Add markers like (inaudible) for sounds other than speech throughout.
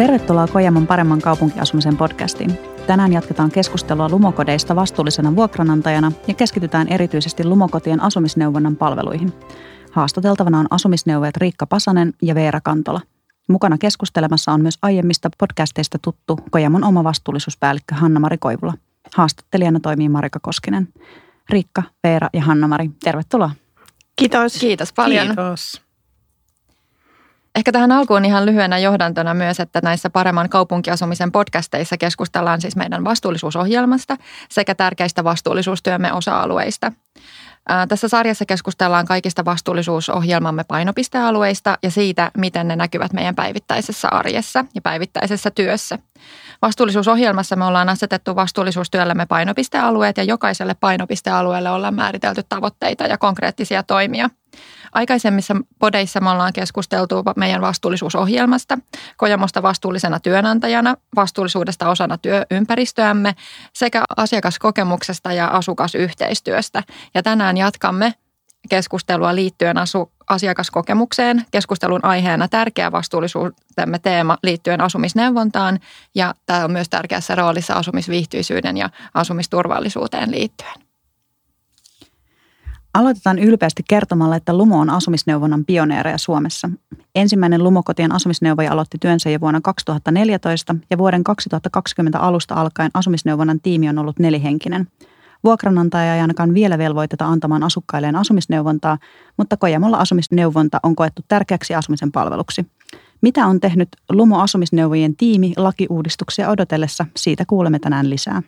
Tervetuloa Kojamon paremman kaupunkiasumisen podcastiin. Tänään jatketaan keskustelua lumokodeista vastuullisena vuokranantajana ja keskitytään erityisesti lumokotien asumisneuvonnan palveluihin. Haastateltavana on asumisneuvojat Riikka Pasanen ja Veera Kantola. Mukana keskustelemassa on myös aiemmista podcasteista tuttu Kojamon oma vastuullisuuspäällikkö Hanna-Mari Koivula. Haastattelijana toimii Marika Koskinen. Riikka, Veera ja Hanna-Mari, tervetuloa. Kiitos. Kiitos paljon. Kiitos. Ehkä tähän alkuun ihan lyhyenä johdantona myös, että näissä paremman kaupunkiasumisen podcasteissa keskustellaan siis meidän vastuullisuusohjelmasta sekä tärkeistä vastuullisuustyömme osa-alueista. Tässä sarjassa keskustellaan kaikista vastuullisuusohjelmamme painopistealueista ja siitä, miten ne näkyvät meidän päivittäisessä arjessa ja päivittäisessä työssä. Vastuullisuusohjelmassa me ollaan asetettu vastuullisuustyöllemme painopistealueet ja jokaiselle painopistealueelle ollaan määritelty tavoitteita ja konkreettisia toimia – Aikaisemmissa podeissa me ollaan keskusteltu meidän vastuullisuusohjelmasta, Kojamosta vastuullisena työnantajana, vastuullisuudesta osana työympäristöämme sekä asiakaskokemuksesta ja asukasyhteistyöstä. Ja tänään jatkamme keskustelua liittyen asu, asiakaskokemukseen. Keskustelun aiheena tärkeä vastuullisuutemme teema liittyen asumisneuvontaan ja tämä on myös tärkeässä roolissa asumisviihtyisyyden ja asumisturvallisuuteen liittyen. Aloitetaan ylpeästi kertomalla, että Lumo on asumisneuvonnan pioneereja Suomessa. Ensimmäinen Lumokotien asumisneuvoja aloitti työnsä jo vuonna 2014 ja vuoden 2020 alusta alkaen asumisneuvonnan tiimi on ollut nelihenkinen. Vuokranantaja ei ainakaan vielä velvoiteta antamaan asukkailleen asumisneuvontaa, mutta Kojamolla asumisneuvonta on koettu tärkeäksi asumisen palveluksi. Mitä on tehnyt Lumo asumisneuvojien tiimi lakiuudistuksia odotellessa, siitä kuulemme tänään lisää.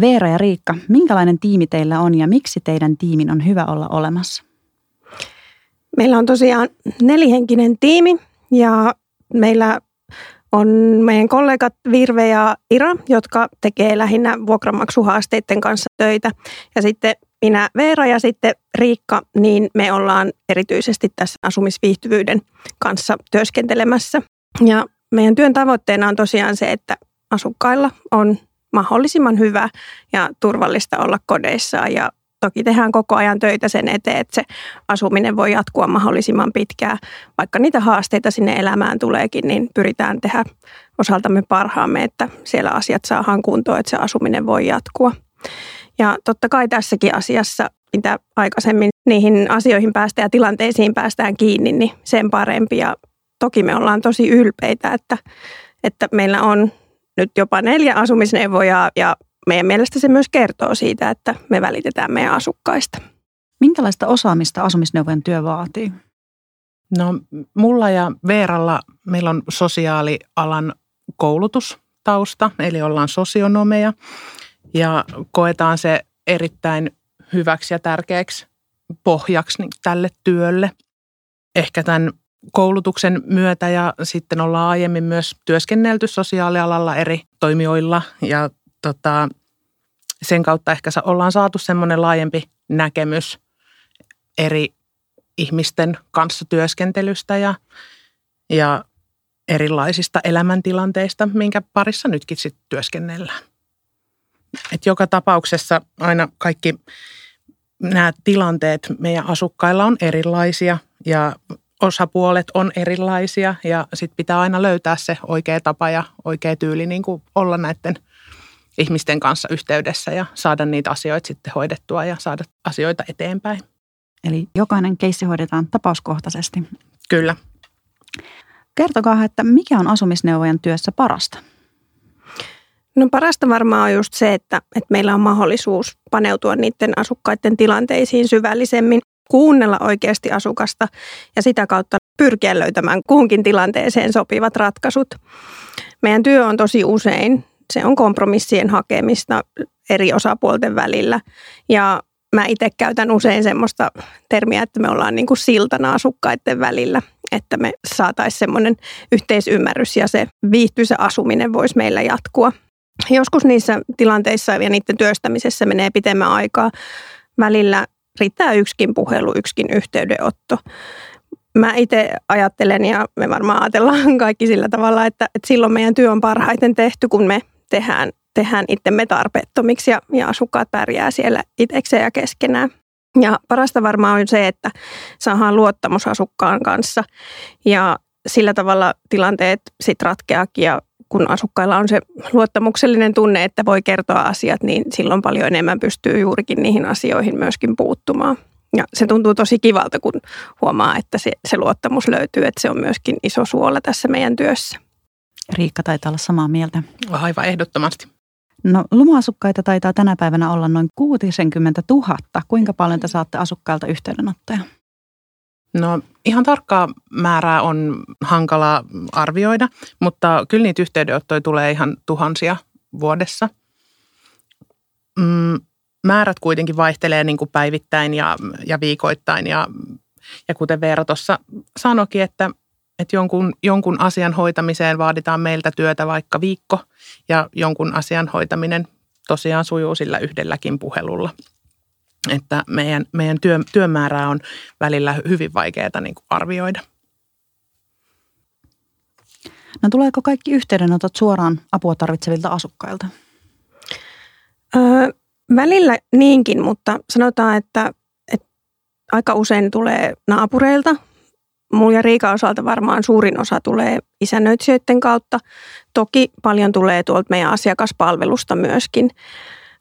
Veera ja Riikka, minkälainen tiimi teillä on ja miksi teidän tiimin on hyvä olla olemassa? Meillä on tosiaan nelihenkinen tiimi ja meillä on meidän kollegat Virve ja Ira, jotka tekee lähinnä vuokranmaksuhaasteiden kanssa töitä. Ja sitten minä Veera ja sitten Riikka, niin me ollaan erityisesti tässä asumisviihtyvyyden kanssa työskentelemässä. Ja meidän työn tavoitteena on tosiaan se, että asukkailla on mahdollisimman hyvä ja turvallista olla kodeissaan ja toki tehdään koko ajan töitä sen eteen, että se asuminen voi jatkua mahdollisimman pitkään. Vaikka niitä haasteita sinne elämään tuleekin, niin pyritään tehdä osaltamme parhaamme, että siellä asiat saadaan kuntoon, että se asuminen voi jatkua. Ja totta kai tässäkin asiassa, mitä aikaisemmin niihin asioihin päästään ja tilanteisiin päästään kiinni, niin sen parempi. Ja toki me ollaan tosi ylpeitä, että, että meillä on nyt jopa neljä asumisneuvojaa ja meidän mielestä se myös kertoo siitä, että me välitetään meidän asukkaista. Minkälaista osaamista asumisneuvojen työ vaatii? No mulla ja Veeralla meillä on sosiaalialan koulutustausta, eli ollaan sosionomeja ja koetaan se erittäin hyväksi ja tärkeäksi pohjaksi tälle työlle. Ehkä tämän koulutuksen myötä ja sitten ollaan aiemmin myös työskennelty sosiaalialalla eri toimijoilla ja tota, sen kautta ehkä ollaan saatu semmoinen laajempi näkemys eri ihmisten kanssa työskentelystä ja, ja erilaisista elämäntilanteista, minkä parissa nytkin sitten työskennellään. Et joka tapauksessa aina kaikki nämä tilanteet meidän asukkailla on erilaisia ja osapuolet on erilaisia ja sitten pitää aina löytää se oikea tapa ja oikea tyyli niin kuin olla näiden ihmisten kanssa yhteydessä ja saada niitä asioita sitten hoidettua ja saada asioita eteenpäin. Eli jokainen keissi hoidetaan tapauskohtaisesti. Kyllä. Kertokaa, että mikä on asumisneuvojan työssä parasta? No parasta varmaan on just se, että, että meillä on mahdollisuus paneutua niiden asukkaiden tilanteisiin syvällisemmin kuunnella oikeasti asukasta ja sitä kautta pyrkiä löytämään kuhunkin tilanteeseen sopivat ratkaisut. Meidän työ on tosi usein, se on kompromissien hakemista eri osapuolten välillä ja mä itse käytän usein semmoista termiä, että me ollaan niin kuin siltana asukkaiden välillä, että me saataisiin semmoinen yhteisymmärrys ja se viihtyisä asuminen voisi meillä jatkua. Joskus niissä tilanteissa ja niiden työstämisessä menee pitemmän aikaa. Välillä riittää yksikin puhelu, yksikin yhteydenotto. Mä itse ajattelen ja me varmaan ajatellaan (laughs) kaikki sillä tavalla, että, että silloin meidän työ on parhaiten tehty, kun me tehdään, tehdään itsemme tarpeettomiksi ja, ja asukkaat pärjää siellä itsekseen ja keskenään. Ja parasta varmaan on se, että saadaan luottamus asukkaan kanssa. Ja sillä tavalla tilanteet sit ratkeakin ja kun asukkailla on se luottamuksellinen tunne, että voi kertoa asiat, niin silloin paljon enemmän pystyy juurikin niihin asioihin myöskin puuttumaan. Ja se tuntuu tosi kivalta, kun huomaa, että se, se luottamus löytyy, että se on myöskin iso suola tässä meidän työssä. Riikka taitaa olla samaa mieltä. Aivan ehdottomasti. No lumoasukkaita taitaa tänä päivänä olla noin 60 000. Kuinka paljon te saatte asukkailta yhteydenottoja? No ihan tarkkaa määrää on hankala arvioida, mutta kyllä niitä yhteydenottoja tulee ihan tuhansia vuodessa. Mm, määrät kuitenkin vaihtelee niin kuin päivittäin ja, ja viikoittain ja, ja kuten Veera tuossa sanoikin, että, että jonkun, jonkun asian hoitamiseen vaaditaan meiltä työtä vaikka viikko ja jonkun asian hoitaminen tosiaan sujuu sillä yhdelläkin puhelulla – että meidän, meidän työ, työmäärää on välillä hyvin vaikeaa niin kuin arvioida. No tuleeko kaikki yhteydenotot suoraan apua tarvitsevilta asukkailta? Öö, välillä niinkin, mutta sanotaan, että, että aika usein tulee naapureilta. Mulla ja Riika osalta varmaan suurin osa tulee isännöitsijöiden kautta. Toki paljon tulee tuolta meidän asiakaspalvelusta myöskin.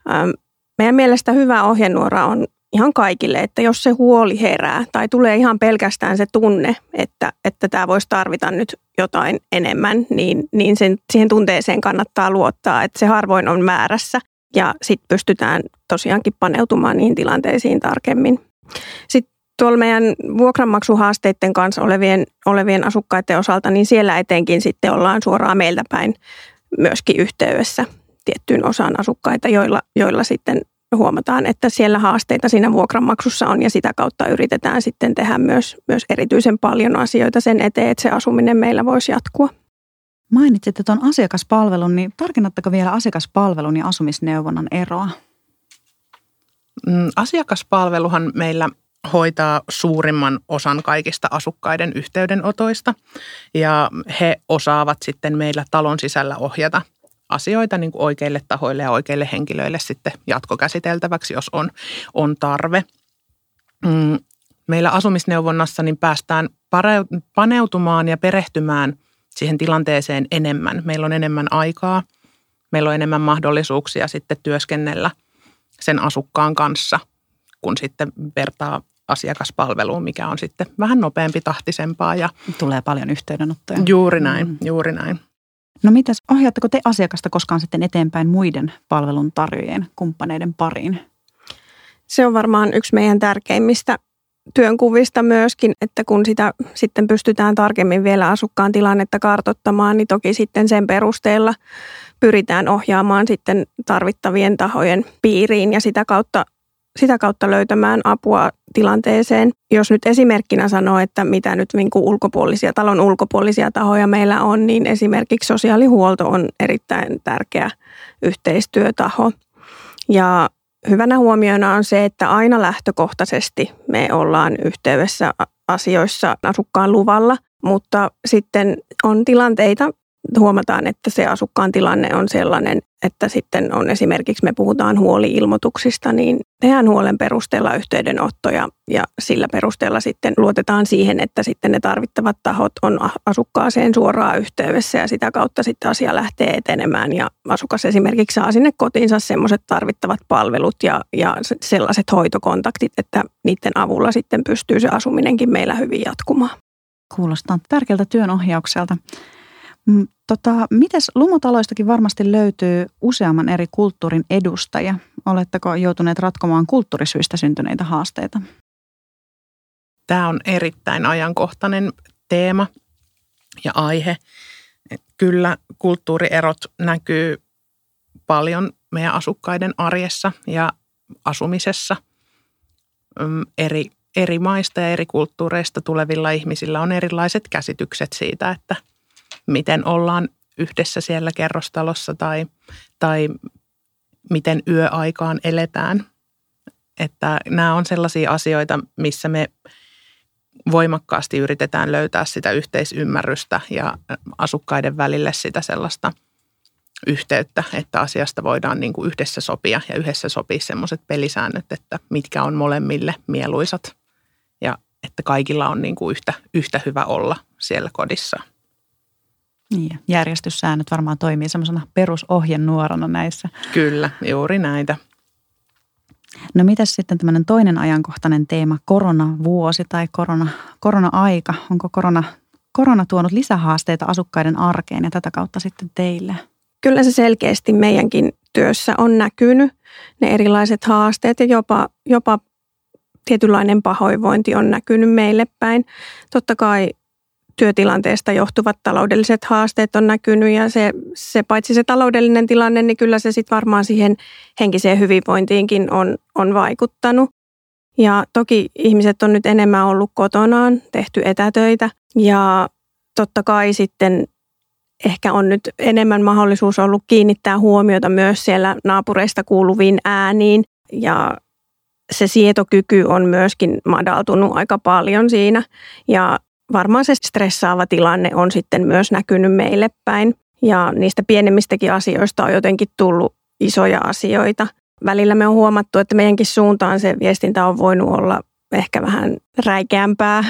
Öö, meidän mielestä hyvä ohjenuora on ihan kaikille, että jos se huoli herää tai tulee ihan pelkästään se tunne, että, että tämä voisi tarvita nyt jotain enemmän, niin, niin sen, siihen tunteeseen kannattaa luottaa, että se harvoin on määrässä ja sitten pystytään tosiaankin paneutumaan niihin tilanteisiin tarkemmin. Sitten tuolla meidän vuokranmaksuhaasteiden kanssa olevien, olevien asukkaiden osalta, niin siellä etenkin sitten ollaan suoraan meiltä päin myöskin yhteydessä tiettyyn osaan asukkaita, joilla, joilla sitten huomataan, että siellä haasteita siinä vuokranmaksussa on ja sitä kautta yritetään sitten tehdä myös, myös erityisen paljon asioita sen eteen, että se asuminen meillä voisi jatkua. Mainitsitte tuon asiakaspalvelun, niin tarkennatteko vielä asiakaspalvelun ja asumisneuvonnan eroa? Mm, asiakaspalveluhan meillä hoitaa suurimman osan kaikista asukkaiden yhteydenotoista ja he osaavat sitten meillä talon sisällä ohjata – asioita niin kuin oikeille tahoille ja oikeille henkilöille sitten jatkokäsiteltäväksi, jos on, on tarve. Mm, meillä asumisneuvonnassa niin päästään paneutumaan ja perehtymään siihen tilanteeseen enemmän. Meillä on enemmän aikaa, meillä on enemmän mahdollisuuksia sitten työskennellä sen asukkaan kanssa, kun sitten vertaa asiakaspalveluun, mikä on sitten vähän nopeampi tahtisempaa. Ja Tulee paljon yhteydenottoja. Juuri näin, mm. juuri näin. No mitäs, ohjaatteko te asiakasta koskaan sitten eteenpäin muiden palveluntarjoajien kumppaneiden pariin? Se on varmaan yksi meidän tärkeimmistä työnkuvista myöskin, että kun sitä sitten pystytään tarkemmin vielä asukkaan tilannetta kartottamaan, niin toki sitten sen perusteella pyritään ohjaamaan sitten tarvittavien tahojen piiriin ja sitä kautta sitä kautta löytämään apua tilanteeseen. Jos nyt esimerkkinä sanoo, että mitä nyt niin kuin ulkopuolisia, talon ulkopuolisia tahoja meillä on, niin esimerkiksi sosiaalihuolto on erittäin tärkeä yhteistyötaho. Ja hyvänä huomiona on se, että aina lähtökohtaisesti me ollaan yhteydessä asioissa asukkaan luvalla, mutta sitten on tilanteita, huomataan, että se asukkaan tilanne on sellainen, että sitten on esimerkiksi, me puhutaan huoliilmoituksista, niin tehdään huolen perusteella yhteydenottoja ja sillä perusteella sitten luotetaan siihen, että sitten ne tarvittavat tahot on asukkaaseen suoraan yhteydessä ja sitä kautta sitten asia lähtee etenemään ja asukas esimerkiksi saa sinne kotiinsa semmoiset tarvittavat palvelut ja, ja sellaiset hoitokontaktit, että niiden avulla sitten pystyy se asuminenkin meillä hyvin jatkumaan. Kuulostaa tärkeältä työnohjaukselta. Mm, tota, mites lumotaloistakin varmasti löytyy useamman eri kulttuurin edustajia. Oletteko joutuneet ratkomaan kulttuurisyistä syntyneitä haasteita? Tämä on erittäin ajankohtainen teema ja aihe. Kyllä kulttuurierot näkyy paljon meidän asukkaiden arjessa ja asumisessa. Mm, eri, eri maista ja eri kulttuureista tulevilla ihmisillä on erilaiset käsitykset siitä, että – miten ollaan yhdessä siellä kerrostalossa tai, tai miten yöaikaan eletään. Että nämä on sellaisia asioita, missä me voimakkaasti yritetään löytää sitä yhteisymmärrystä ja asukkaiden välille sitä sellaista yhteyttä, että asiasta voidaan niin kuin yhdessä sopia ja yhdessä sopia sellaiset pelisäännöt, että mitkä on molemmille mieluisat ja että kaikilla on niin kuin yhtä, yhtä hyvä olla siellä kodissa. Niin, järjestyssäännöt varmaan toimii semmoisena perusohjenuorana näissä. Kyllä, juuri näitä. No mitäs sitten tämmöinen toinen ajankohtainen teema, koronavuosi tai korona, korona-aika? Onko korona, korona tuonut lisähaasteita asukkaiden arkeen ja tätä kautta sitten teille? Kyllä se selkeästi meidänkin työssä on näkynyt, ne erilaiset haasteet ja jopa, jopa tietynlainen pahoinvointi on näkynyt meille päin. Totta kai työtilanteesta johtuvat taloudelliset haasteet on näkynyt ja se, se paitsi se taloudellinen tilanne, niin kyllä se sitten varmaan siihen henkiseen hyvinvointiinkin on, on vaikuttanut. Ja toki ihmiset on nyt enemmän ollut kotonaan, tehty etätöitä ja totta kai sitten ehkä on nyt enemmän mahdollisuus ollut kiinnittää huomiota myös siellä naapureista kuuluviin ääniin ja se sietokyky on myöskin madaltunut aika paljon siinä ja varmaan se stressaava tilanne on sitten myös näkynyt meille päin. Ja niistä pienemmistäkin asioista on jotenkin tullut isoja asioita. Välillä me on huomattu, että meidänkin suuntaan se viestintä on voinut olla ehkä vähän räikeämpää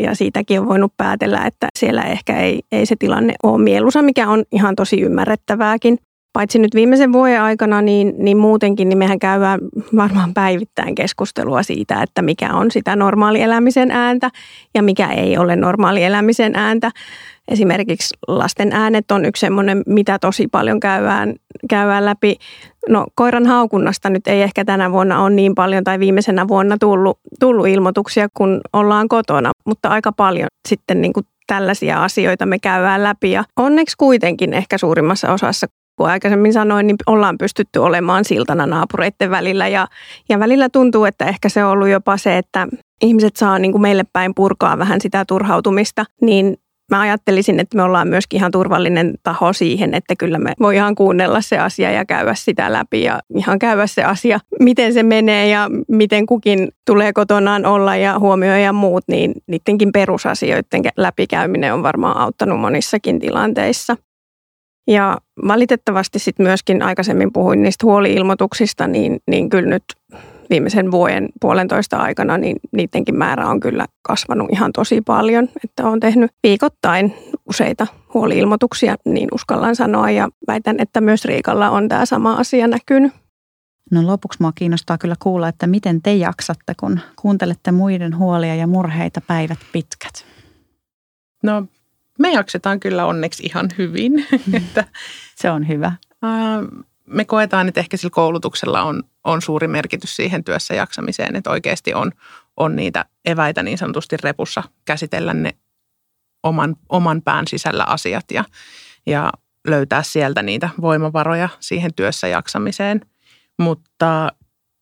ja siitäkin on voinut päätellä, että siellä ehkä ei, ei se tilanne ole mieluisa, mikä on ihan tosi ymmärrettävääkin paitsi nyt viimeisen vuoden aikana, niin, niin muutenkin niin mehän käydään varmaan päivittäin keskustelua siitä, että mikä on sitä normaalielämisen ääntä ja mikä ei ole normaalielämisen ääntä. Esimerkiksi lasten äänet on yksi semmoinen, mitä tosi paljon käydään, käydään läpi. No koiran haukunnasta nyt ei ehkä tänä vuonna ole niin paljon tai viimeisenä vuonna tullut, tullut ilmoituksia, kun ollaan kotona, mutta aika paljon sitten niin kuin tällaisia asioita me käydään läpi ja onneksi kuitenkin ehkä suurimmassa osassa kuin aikaisemmin sanoin, niin ollaan pystytty olemaan siltana naapureiden välillä. Ja, ja välillä tuntuu, että ehkä se on ollut jopa se, että ihmiset saa niin kuin meille päin purkaa vähän sitä turhautumista, niin mä ajattelisin, että me ollaan myöskin ihan turvallinen taho siihen, että kyllä me voidaan kuunnella se asia ja käydä sitä läpi ja ihan käydä se asia, miten se menee ja miten kukin tulee kotonaan olla ja huomioi ja muut, niin niidenkin perusasioiden läpikäyminen on varmaan auttanut monissakin tilanteissa. Ja valitettavasti sitten myöskin aikaisemmin puhuin niistä huoliilmoituksista, niin, niin kyllä nyt viimeisen vuoden puolentoista aikana, niin niidenkin määrä on kyllä kasvanut ihan tosi paljon. Että olen tehnyt viikoittain useita huoliilmoituksia, niin uskallan sanoa ja väitän, että myös Riikalla on tämä sama asia näkynyt. No lopuksi mua kiinnostaa kyllä kuulla, että miten te jaksatte, kun kuuntelette muiden huolia ja murheita päivät pitkät. No me jaksetaan kyllä onneksi ihan hyvin. (laughs) Se on hyvä. Me koetaan, että ehkä sillä koulutuksella on, on suuri merkitys siihen työssä jaksamiseen, että oikeasti on, on niitä eväitä niin sanotusti repussa käsitellä ne oman, oman pään sisällä asiat ja, ja löytää sieltä niitä voimavaroja siihen työssä jaksamiseen. Mutta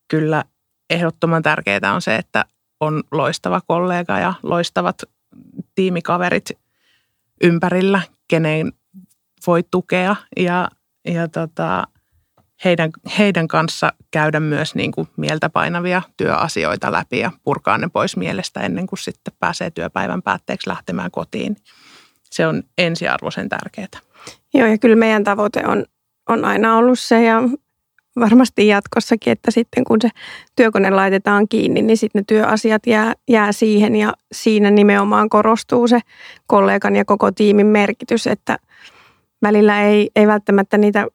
kyllä ehdottoman tärkeää on se, että on loistava kollega ja loistavat tiimikaverit ympärillä, kenen voi tukea ja, ja tota, heidän, heidän kanssa käydä myös niin kuin mieltä painavia työasioita läpi ja purkaa ne pois mielestä ennen kuin sitten pääsee työpäivän päätteeksi lähtemään kotiin. Se on ensiarvoisen tärkeää. Joo, ja kyllä meidän tavoite on, on aina ollut se, ja varmasti jatkossakin, että sitten kun se työkone laitetaan kiinni, niin sitten ne työasiat jää, jää siihen ja siinä nimenomaan korostuu se kollegan ja koko tiimin merkitys, että välillä ei, ei välttämättä niitä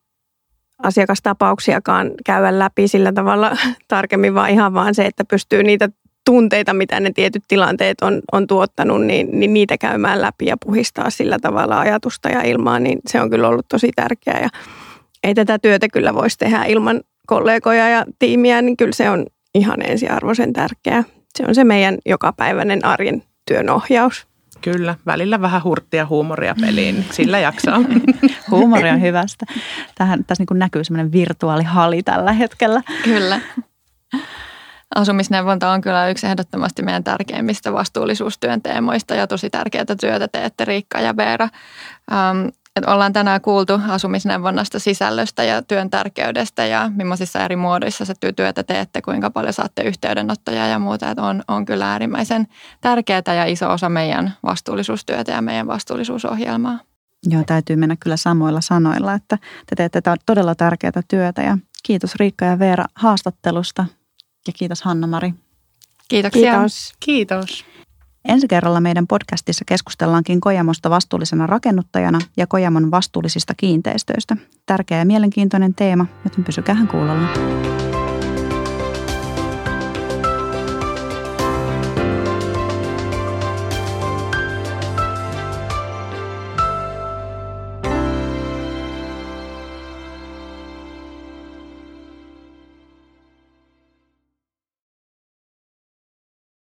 asiakastapauksiakaan käydä läpi sillä tavalla (laughs) tarkemmin, vaan ihan vaan se, että pystyy niitä tunteita, mitä ne tietyt tilanteet on, on tuottanut, niin, niin niitä käymään läpi ja puhistaa sillä tavalla ajatusta ja ilmaa, niin se on kyllä ollut tosi tärkeää. Ja ei tätä työtä kyllä voisi tehdä ilman kollegoja ja tiimiä, niin kyllä se on ihan ensiarvoisen tärkeää. Se on se meidän jokapäiväinen arjen työnohjaus. Kyllä, välillä vähän hurttia huumoria peliin, niin sillä jaksaa. (laughs) Huumori on hyvästä. Tähän, tässä niin näkyy semmoinen virtuaalihali tällä hetkellä. Kyllä. Asumisneuvonta on kyllä yksi ehdottomasti meidän tärkeimmistä vastuullisuustyön teemoista ja tosi tärkeää työtä teette Riikka ja Veera. Ähm, et ollaan tänään kuultu asumisneuvonnasta sisällöstä ja työn tärkeydestä ja millaisissa eri muodoissa se työtä teette, kuinka paljon saatte yhteydenottoja ja muuta. Et on, on kyllä äärimmäisen tärkeää ja iso osa meidän vastuullisuustyötä ja meidän vastuullisuusohjelmaa. Joo, täytyy mennä kyllä samoilla sanoilla, että te teette todella tärkeää työtä ja kiitos Riikka ja Veera haastattelusta ja kiitos Hanna-Mari. Kiitoksia. Kiitos. Kiitos. Ensi kerralla meidän podcastissa keskustellaankin Kojamosta vastuullisena rakennuttajana ja Kojamon vastuullisista kiinteistöistä. Tärkeä ja mielenkiintoinen teema, joten pysykäähän kuulolla.